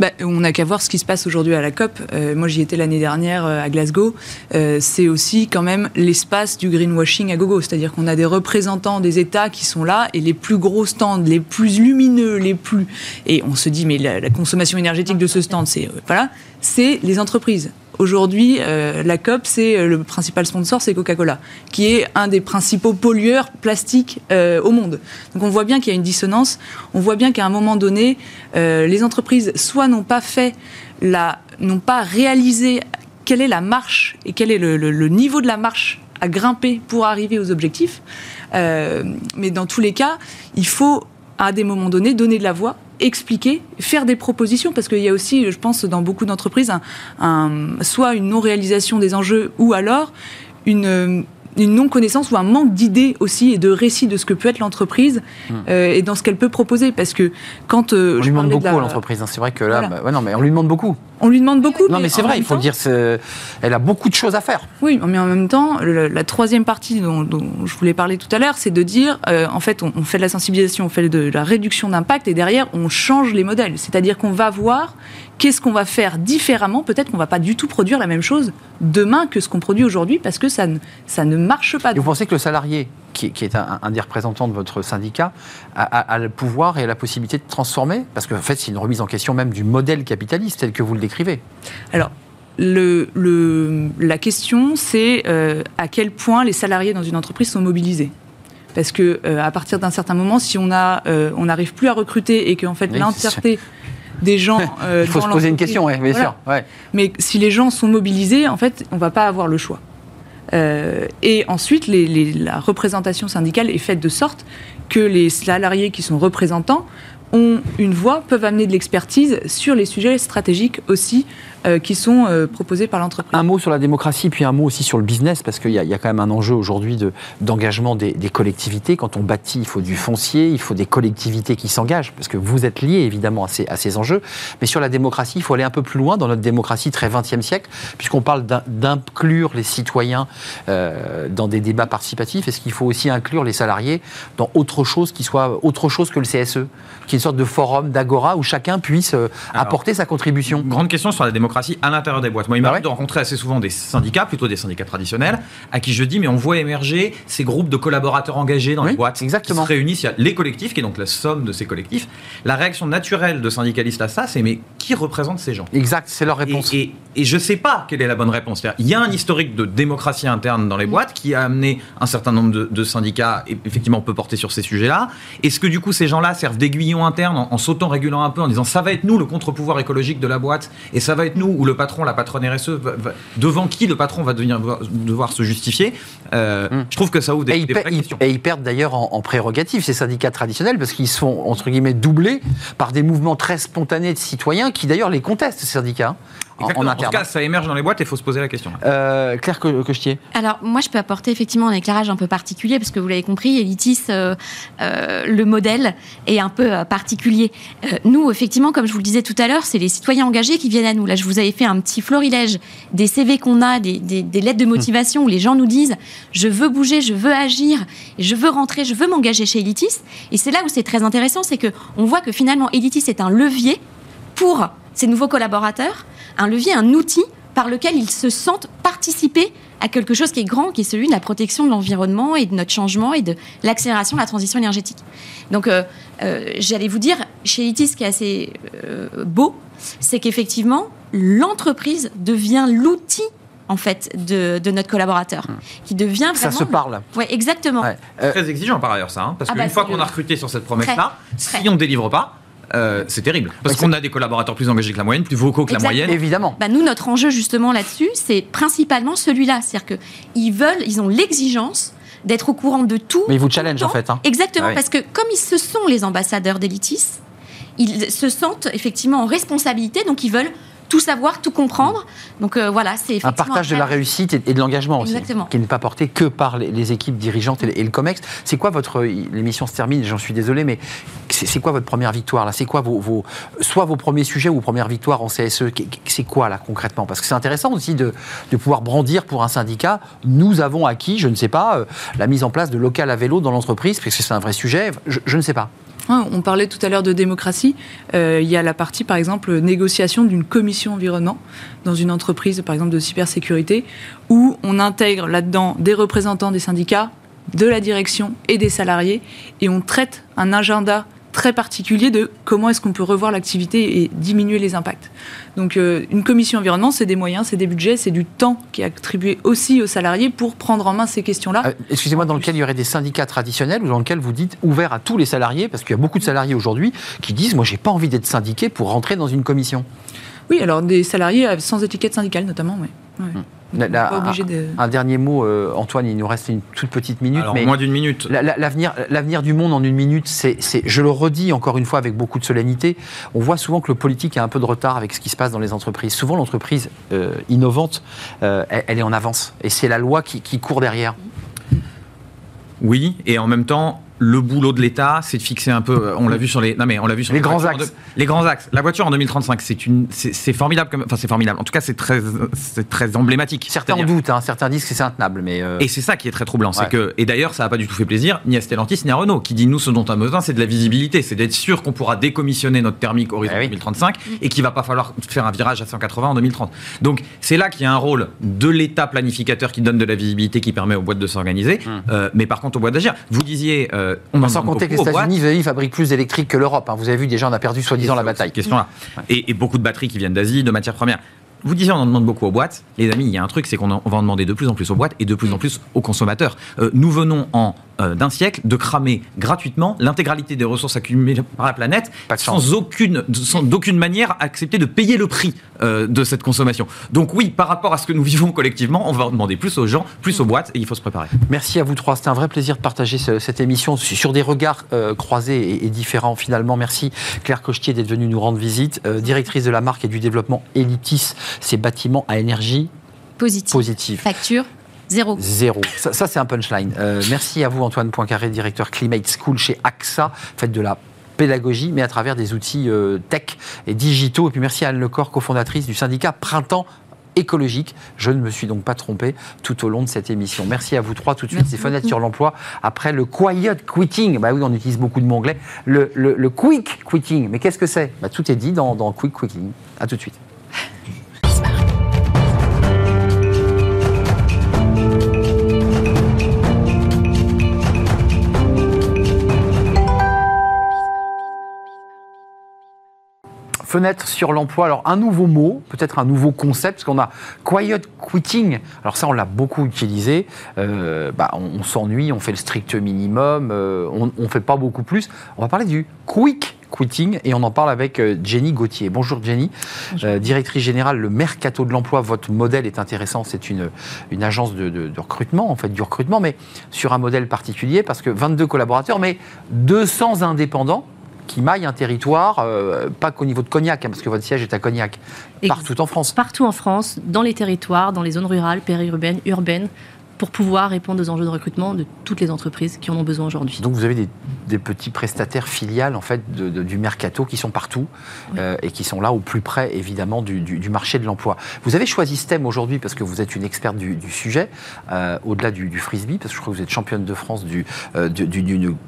Bah, on n'a qu'à voir ce qui se passe aujourd'hui à la COP. Euh, moi, j'y étais l'année dernière euh, à Glasgow. Euh, c'est aussi quand même l'espace du greenwashing à gogo. C'est-à-dire qu'on a des représentants des États qui sont là et les plus gros stands, les plus lumineux, les plus. Et on se dit, mais la, consommation énergétique de ce stand, c'est. voilà, c'est les entreprises Aujourd'hui, euh, la COP, c'est euh, le principal sponsor, c'est Coca-Cola, qui est un des principaux pollueurs plastiques euh, au monde. Donc on voit bien qu'il y a une dissonance. On voit bien qu'à un moment donné, les entreprises soit n'ont pas fait n'ont pas réalisé quelle est la marche et quel est le, niveau de la marche à grimper pour arriver aux objectifs. mais dans tous les cas, il faut à des moments donnés donner de la voix expliquer, faire des propositions, parce qu'il y a aussi, je pense, dans beaucoup d'entreprises, soit une non-réalisation des enjeux, ou alors une une non-connaissance ou un manque d'idées aussi et de récits de ce que peut être l'entreprise hmm. euh, et dans ce qu'elle peut proposer. Parce que quand. Euh, on lui demande beaucoup à l'entreprise, hein. c'est vrai que là. Bah, non, mais on lui demande beaucoup. On lui demande beaucoup. Non, mais, c'est vrai, il faut le dire. Elle a beaucoup de choses à faire. Oui, mais en même temps, la, troisième partie dont, je voulais parler tout à l'heure, c'est de dire euh, en fait, on, fait de la sensibilisation, on fait de la réduction d'impact et derrière, on change les modèles. C'est-à-dire qu'on va voir qu'est-ce qu'on va faire différemment Peut-être qu'on va pas du tout produire la même chose demain que ce qu'on produit aujourd'hui parce que ça ne, ça ne marche pas. vous pensez que le salarié, qui, est un, des représentants de votre syndicat, a, le pouvoir et la possibilité de transformer Parce qu'en fait, c'est une remise en question même du modèle capitaliste tel que vous le décrivez. Alors, le, le, la question, c'est euh, à quel point les salariés dans une entreprise sont mobilisés? Parce que euh, à partir d'un certain moment, si on a, euh, on n'arrive plus à recruter et qu'en fait l'entièreté des gens. Il faut se poser une question, oui, bien sûr. Mais si les gens sont mobilisés, en fait, on ne va pas avoir le choix. Euh, et ensuite, la représentation syndicale est faite de sorte que les salariés qui sont représentants ont une voix, peuvent amener de l'expertise sur les sujets stratégiques aussi euh, qui sont euh, proposés par l'entreprise. Un mot sur la démocratie, puis un mot aussi sur le business, parce qu'il y, y, a quand même un enjeu aujourd'hui d'engagement des, des, collectivités. Quand on bâtit, il faut du foncier, il faut des collectivités qui s'engagent, parce que vous êtes liés évidemment à ces, à ces, enjeux. Mais sur la démocratie, il faut aller un peu plus loin dans notre démocratie très 20e siècle, puisqu'on parle d'inclure les citoyens euh, dans des débats participatifs. Est-ce qu'il faut aussi inclure les salariés dans autre chose qui soit autre chose que le CSE, qui est une sorte de forum, d'agora, où chacun puisse apporter sa contribution? Grande question sur la démocratie à l'intérieur des boîtes. Moi, il m'arrive bah de rencontrer assez souvent des syndicats, plutôt des syndicats traditionnels, à qui je dis, mais on voit émerger ces groupes de collaborateurs engagés dans les boîtes exactement. qui se réunissent. Il y a les collectifs, qui est donc la somme de ces collectifs. La réaction naturelle de syndicalistes à ça, c'est mais qui représente ces gens? Exact, c'est leur réponse. Et, et, je ne sais pas quelle est la bonne réponse. Il y a un historique de démocratie interne dans les mm. boîtes qui a amené un certain nombre de, syndicats, et effectivement, on peut porter sur ces sujets-là. Est-ce que du coup, ces gens-là servent d'aiguillon interne en, en s'auto-régulant un peu, en disant ça va être nous le contre-pouvoir écologique de la boîte, et ça va être nous ou le patron, la patronne RSE, devant qui le patron va devenir, devoir se justifier. Euh, hmm. Je trouve que ça ouvre des, et des questions. Et ils perdent d'ailleurs en, en prérogative ces syndicats traditionnels parce qu'ils sont entre guillemets doublés par des mouvements très spontanés de citoyens qui d'ailleurs les contestent ces syndicats. En, en, tout cas, ça émerge dans les boîtes et il faut se poser la question. Euh, Claire Cochetier Alors, moi, je peux apporter effectivement un éclairage un peu particulier, parce que vous l'avez compris, Elitis, euh, euh, le modèle est un peu euh, particulier. nous, effectivement, comme je vous le disais tout à l'heure, c'est les citoyens engagés qui viennent à nous. Là, je vous avais fait un petit florilège des CV qu'on a, des, des, lettres de motivation où les gens nous disent je veux bouger, je veux agir, je veux rentrer, je veux m'engager chez Elitis. Et c'est là où c'est très intéressant, c'est qu'on voit que finalement, Elitis est un levier pour ces nouveaux collaborateurs un levier, un outil par lequel ils se sentent participer à quelque chose qui est grand, qui est celui de la protection de l'environnement et de notre changement et de l'accélération de la transition énergétique. Donc, euh, euh, j'allais vous dire, chez ITIS, ce qui est assez euh, beau, c'est qu'effectivement, l'entreprise devient l'outil en fait de, notre collaborateur, mmh. qui devient vraiment. Ça se parle. Oui, exactement. Très exigeant par ailleurs ça, hein, parce ah qu'une bah, fois qu'on a recruté sur cette promesse-là, si on ne délivre pas, euh, c'est terrible. Parce qu'on a des collaborateurs plus engagés que la moyenne, plus vocaux que la moyenne. Évidemment. Bah, nous, notre enjeu justement là-dessus, c'est principalement celui-là. C'est-à-dire qu'ils veulent, ils ont l'exigence d'être au courant de tout. Mais ils vous challenge en fait. Hein. Exactement, ah parce que comme ils se sont les ambassadeurs d'Elitis, ils se sentent effectivement en responsabilité, donc ils veulent tout savoir, tout comprendre. Donc euh, voilà, c'est un partage de la réussite et, de l'engagement aussi, qui n'est pas porté que par les, équipes dirigeantes et, le COMEX. C'est quoi votre l'émission se termine, j'en suis désolé, mais c'est quoi votre première victoire là? C'est quoi vos, soit vos premiers sujets ou vos premières victoires en CSE C'est quoi là concrètement? Parce que c'est intéressant aussi de, pouvoir brandir pour un syndicat. Nous avons acquis, je ne sais pas, euh, la mise en place de local à vélo dans l'entreprise, parce que c'est un vrai sujet. je ne sais pas. On parlait tout à l'heure de démocratie. Euh, il y a la partie, par exemple, négociation d'une commission environnement dans une entreprise, par exemple, de cybersécurité, où on intègre là-dedans des représentants des syndicats, de la direction et des salariés, et on traite un agenda très particulier de comment est-ce qu'on peut revoir l'activité et diminuer les impacts. Donc euh, une commission environnement, c'est des moyens, c'est des budgets, c'est du temps qui est attribué aussi aux salariés pour prendre en main ces questions-là. Euh, Excusez-moi, dans lequel il y aurait des syndicats traditionnels ou dans lequel vous dites ouvert à tous les salariés Parce qu'il y a beaucoup de salariés aujourd'hui qui disent moi j'ai pas envie d'être syndiqué pour rentrer dans une commission? Oui, alors des salariés sans étiquette syndicale notamment, oui. Ouais. La- la- Pas obligé de- Un dernier mot, euh, Antoine, il nous reste une toute petite minute. Alors, mais moins d'une minute. la- la- L'avenir, l'avenir du monde en une minute, c'est, c'est- je le redis encore une fois avec beaucoup de solennité, on voit souvent que le politique a un peu de retard avec ce qui se passe dans les entreprises. Souvent, l'entreprise euh, innovante, euh, elle, elle est en avance. Et c'est la loi qui, qui court derrière. Oui, et en même temps, le boulot de l'État, c'est de fixer un peu. euh, On l'a vu sur les. Non mais on l'a vu sur Les grands voitures en axes. les grands axes. La voiture en 2035, c'est une, c'est formidable. Comme, enfin, c'est formidable. En tout cas, c'est très, c'est très emblématique. Certains en doutent, hein, certains disent que c'est intenable, mais... euh, Et c'est ça qui est très troublant, c'est Ouais. que et d'ailleurs ça n'a pas du tout fait plaisir ni à Stellantis ni à Renault qui dit nous ce dont on a besoin c'est de la visibilité, c'est d'être sûr qu'on pourra décommissionner notre thermique horizon Eh oui. 2035 et qu'il va pas falloir faire un virage à 180 en 2030. Donc c'est là qu'il y a un rôle de l'État planificateur qui donne de la visibilité qui permet aux boîtes de s'organiser, Euh, mais par contre aux boîtes d'agir. Vous disiez euh, on en sans compter que les. États-Unis, fabriquent plus d'électrique que l'Europe. hein. Vous avez vu, déjà, on a perdu soi-disant la bataille. Et beaucoup de batteries qui viennent d'Asie, de matières premières. Vous disiez, on en demande beaucoup aux boîtes. Les amis, il y a un truc, c'est qu'on va en demander de plus en plus aux boîtes et de plus en plus aux consommateurs. Euh, nous venons en euh, d'un siècle de cramer gratuitement l'intégralité des ressources accumulées par la planète sans aucune, sans d'aucune manière accepter de payer le prix euh, de cette consommation. Donc oui, par rapport à ce que nous vivons collectivement, on va en demander plus aux gens, plus aux boîtes et il faut se préparer. Merci à vous trois. C'était un vrai plaisir de partager ce- cette émission sur des regards croisés et, et différents finalement. Merci Claire Cochetier d'être venue nous rendre visite, directrice de la marque et du développement Elitis, ces bâtiments à énergie Positif. positive. Facture, zéro. Zéro. Ça, ça, c'est un punchline. Euh, merci à vous, Antoine Poincaré, directeur Climate School chez AXA. Faites de la pédagogie, mais à travers des outils euh, tech et digitaux. Et puis merci à Anne Lecor, cofondatrice du syndicat Printemps écologique. Je ne me suis donc pas trompé tout au long de cette émission. Merci à vous trois. Tout de suite, Merci ces fenêtres beaucoup. sur l'emploi. Après le quiet quitting, bah oui, on utilise beaucoup de mots anglais. Le, le- le quick quitting, mais qu'est-ce que c'est? Bah, Tout est dit dans, dans quick quitting. À tout de suite. Fenêtre sur l'emploi. Alors, un nouveau mot, peut-être un nouveau concept, parce qu'on a quiet quitting. Alors, ça, on l'a beaucoup utilisé. Euh, bah, on, on s'ennuie, on fait le strict minimum, euh, on ne fait pas beaucoup plus. On va parler du quick quitting et on en parle avec euh, Jenny Gauthier. Bonjour Jenny, Euh, directrice générale, le Mercato de l'emploi. Votre modèle est intéressant. C'est une, une agence de, de- de recrutement, en fait, du recrutement, mais sur un modèle particulier parce que 22 collaborateurs, mais 200 indépendants qui maillent un territoire, euh, pas qu'au niveau de Cognac, hein, parce que votre siège est à Cognac, Ex- partout en France. Partout en France, dans les territoires, dans les zones rurales, périurbaines, urbaines, pour pouvoir répondre aux enjeux de recrutement de toutes les entreprises qui en ont besoin aujourd'hui. Donc vous avez des, des petits prestataires filiales en fait de- de- du mercato qui sont partout euh, et qui sont là au plus près évidemment du, du- du marché de l'emploi. Vous avez choisi ce thème aujourd'hui parce que vous êtes une experte du, du sujet, euh, au-delà du, frisbee, parce que je crois que vous êtes championne de France du, euh,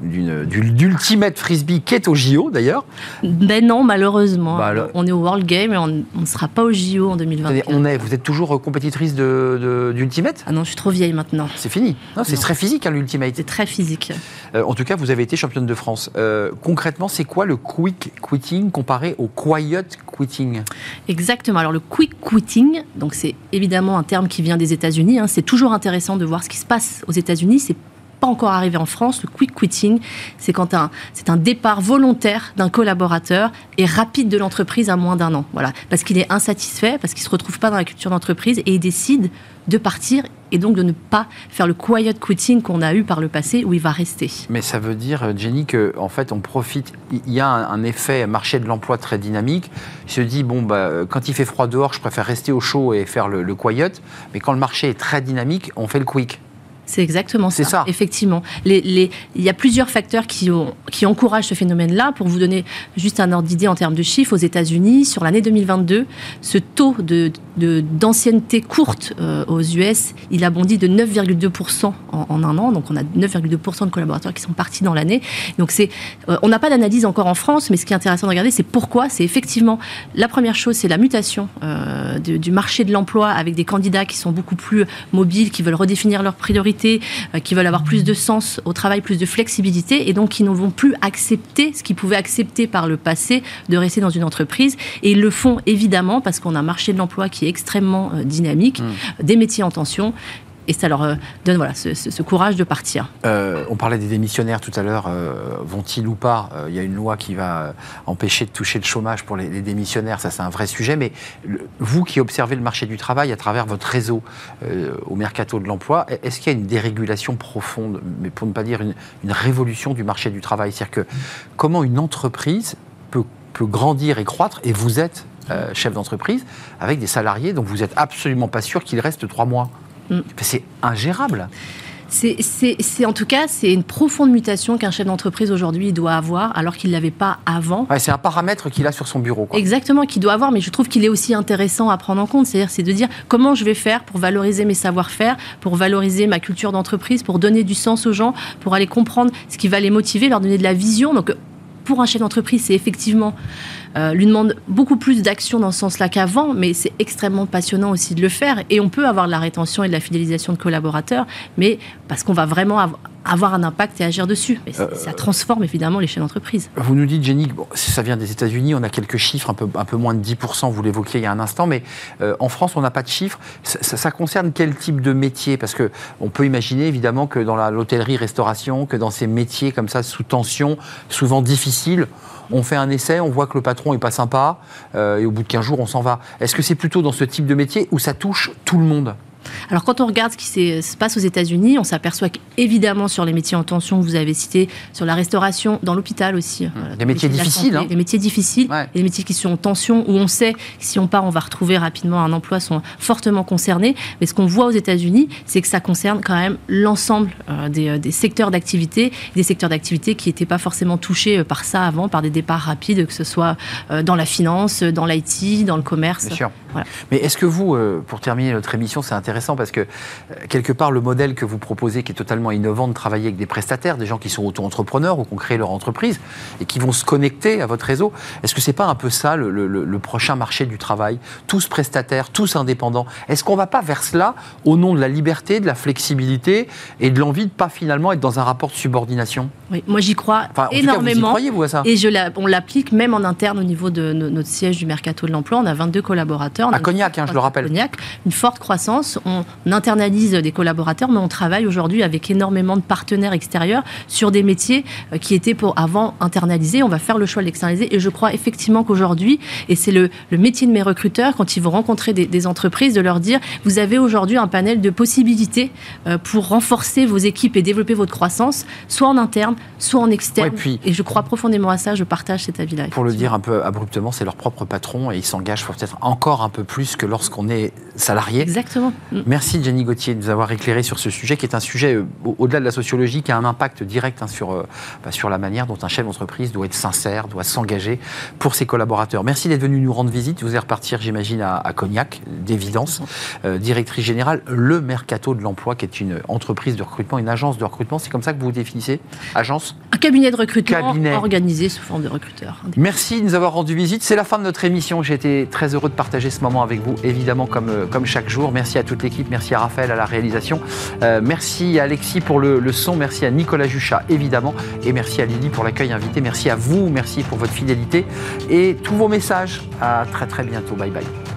d'ultimate frisbee qui est au JO d'ailleurs. Ben non, malheureusement. Bah On est au World Game et on ne sera pas au JO en 2024. Attendez, on est, vous êtes toujours compétitrice de, de- d'ultimate? Ah non, je suis trop vieille maintenant. C'est fini. Non, c'est très physique hein, l'ultimate. C'est très physique. Euh, en tout cas, vous avez été championne de France. Euh, concrètement, c'est quoi le quick quitting comparé au quiet quitting? Exactement. Alors le quick quitting, donc c'est évidemment un terme qui vient des États-Unis. hein. C'est toujours intéressant de voir ce qui se passe aux États-Unis. C'est pas encore arrivé en France. Le quick quitting, c'est quand c'est un départ volontaire d'un collaborateur et rapide de l'entreprise à moins d'un an. Voilà, parce qu'il est insatisfait, parce qu'il se retrouve pas dans la culture d'entreprise et il décide de partir et donc de ne pas faire le quiet quitting qu'on a eu par le passé où il va rester. Mais ça veut dire, euh, Jenny, que en fait, on profite. Il y a un, un effet marché de l'emploi très dynamique. Il se dit bon, bah, euh, quand il fait froid dehors, je préfère rester au chaud et faire le, le quiet. Mais quand le marché est très dynamique, on fait le quick. C'est exactement ça. ça. Effectivement. Les, les- il y a plusieurs facteurs qui, ont, qui encouragent ce phénomène-là. Pour vous donner juste un ordre d'idée en termes de chiffres, aux États-Unis, sur l'année 2022, ce taux de, de- d'ancienneté courte euh, aux US, il a bondi de 9,2% en, en un an. Donc on a 9,2% de collaborateurs qui sont partis dans l'année. Donc c'est, euh, on n'a pas d'analyse encore en France, mais ce qui est intéressant de regarder, c'est pourquoi. C'est effectivement la première chose, c'est la mutation euh, de- du marché de l'emploi avec des candidats qui sont beaucoup plus mobiles, qui veulent redéfinir leurs priorités euh, qui veulent avoir plus de sens au travail, plus de flexibilité, et donc qui ne vont plus accepter ce qu'ils pouvaient accepter par le passé de rester dans une entreprise. Et ils le font évidemment parce qu'on a un marché de l'emploi qui est extrêmement euh, dynamique, Mmh. des métiers en tension. Et ça leur euh, donne voilà, ce, courage de partir. Euh, on parlait des démissionnaires tout à l'heure. euh, Vont-ils ou pas? Il y a une loi qui va empêcher de toucher le chômage pour les, démissionnaires. Ça, c'est un vrai sujet. Mais vous qui observez le marché du travail à travers votre réseau au mercato de l'emploi, est-ce qu'il y a une dérégulation profonde, mais pour ne pas dire une, révolution du marché du travail? C'est-à-dire que comment une entreprise peut, grandir et croître, et vous êtes chef d'entreprise, avec des salariés dont vous n'êtes absolument pas sûr qu'ils restent trois mois? Mm. C'est ingérable. C'est, c'est- c'est- en tout cas, c'est une profonde mutation qu'un chef d'entreprise aujourd'hui doit avoir, alors qu'il ne l'avait pas avant. Ouais, c'est un paramètre qu'il a sur son bureau. Quoi. Exactement, qu'il doit avoir, mais je trouve qu'il est aussi intéressant à prendre en compte. C'est-à-dire, c'est de dire comment je vais faire pour valoriser mes savoir-faire, pour valoriser ma culture d'entreprise, pour donner du sens aux gens, pour aller comprendre ce qui va les motiver, leur donner de la vision. Donc, pour un chef d'entreprise, c'est effectivement euh, lui demande beaucoup plus d'action dans ce sens-là qu'avant, mais c'est extrêmement passionnant aussi de le faire. Et on peut avoir de la rétention et de la fidélisation de collaborateurs, mais parce qu'on va vraiment av- avoir un impact et agir dessus. Mais Euh, ça transforme évidemment les chefs d'entreprise. Vous nous dites, Jenny, bon, ça vient des États-Unis, on a quelques chiffres, un peu, un peu moins de 10%, vous l'évoquiez il y a un instant, mais euh, en France, on n'a pas de chiffres. Ça, ça- ça concerne quel type de métier? Parce que on peut imaginer évidemment que dans l'hôtellerie-restauration, que dans ces métiers comme ça, sous tension, souvent difficiles, on fait un essai, on voit que le patron est pas sympa, euh, et au bout de 15 jours, on s'en va. Est-ce que c'est plutôt dans ce type de métier où ça touche tout le monde? Alors quand on regarde ce qui se passe aux États-Unis, on s'aperçoit qu'évidemment sur les métiers en tension que vous avez cités, sur la restauration, dans l'hôpital aussi. voilà, Des métiers de la difficiles, santé, hein. Les métiers difficiles, Ouais. les métiers qui sont en tension, où on sait que si on part, on va retrouver rapidement un emploi, sont fortement concernés. Mais ce qu'on voit aux États-Unis, c'est que ça concerne quand même l'ensemble euh, des, euh, des secteurs d'activité, des secteurs d'activité qui n'étaient pas forcément touchés euh, par ça avant, par des départs rapides, que ce soit euh, dans la finance, dans l'IT, dans le commerce. Bien sûr. Voilà. Mais est-ce que vous, euh, pour terminer notre émission, c'est intéressant parce que euh, quelque part, le modèle que vous proposez, qui est totalement innovant, de travailler avec des prestataires, des gens qui sont auto-entrepreneurs ou qui ont créé leur entreprise et qui vont se connecter à votre réseau, est-ce que c'est pas un peu ça le, le- le- le prochain marché du travail? Tous prestataires, tous indépendants. Est-ce qu'on va pas vers cela au nom de la liberté, de la flexibilité et de l'envie de pas finalement être dans un rapport de subordination? Oui, moi j'y crois Enfin, tout cas, vous y énormément. croyez, vous, à ça? Et je la- on l'applique même en interne au niveau de no- notre siège du Mercato de l'Emploi. On a 22 collaborateurs. À Cognac, hein, je le rappelle. Cognac, une forte croissance. On internalise des collaborateurs, mais on travaille aujourd'hui avec énormément de partenaires extérieurs sur des métiers euh, qui étaient pour avant internalisés. On va faire le choix de l'externaliser. Et je crois effectivement qu'aujourd'hui, et c'est le, le métier de mes recruteurs, quand ils vont rencontrer des, des entreprises, de leur dire vous avez aujourd'hui un panel de possibilités euh, pour renforcer vos équipes et développer votre croissance, soit en interne, soit en externe. Ouais, puis- et je crois profondément à ça. Je partage cet avis-là. Pour le dire un peu abruptement, c'est leur propre patron et ils s'engagent peut-être encore un peu plus que lorsqu'on est salarié. Exactement. Mm. Merci Jenny Gauthier de nous avoir éclairé sur ce sujet qui est un sujet euh, au- au-delà de la sociologie qui a un impact direct hein, sur, euh, bah, sur la manière dont un chef d'entreprise doit être sincère, doit s'engager pour ses collaborateurs. Merci d'être venu nous rendre visite. Vous allez repartir, j'imagine, à, à Cognac, d'évidence. Euh, directrice générale, le Mercato de l'Emploi, qui est une entreprise de recrutement, une agence de recrutement. C'est comme ça que vous vous définissez? Agence? Un cabinet de recrutement Cabinet. organisé sous forme de recruteur. Merci de nous avoir rendu visite. C'est la fin de notre émission. J'ai été très heureux de partager ce moment avec vous, évidemment, comme, euh, comme chaque jour. Merci à toute l'équipe. Merci à Raphaël à la réalisation. Euh, merci à Alexis pour le, le son. Merci à Nicolas Juchat, évidemment. Et merci à Lily pour l'accueil invité. Merci à vous. Merci pour votre fidélité et tous vos messages. À très, très bientôt. Bye bye.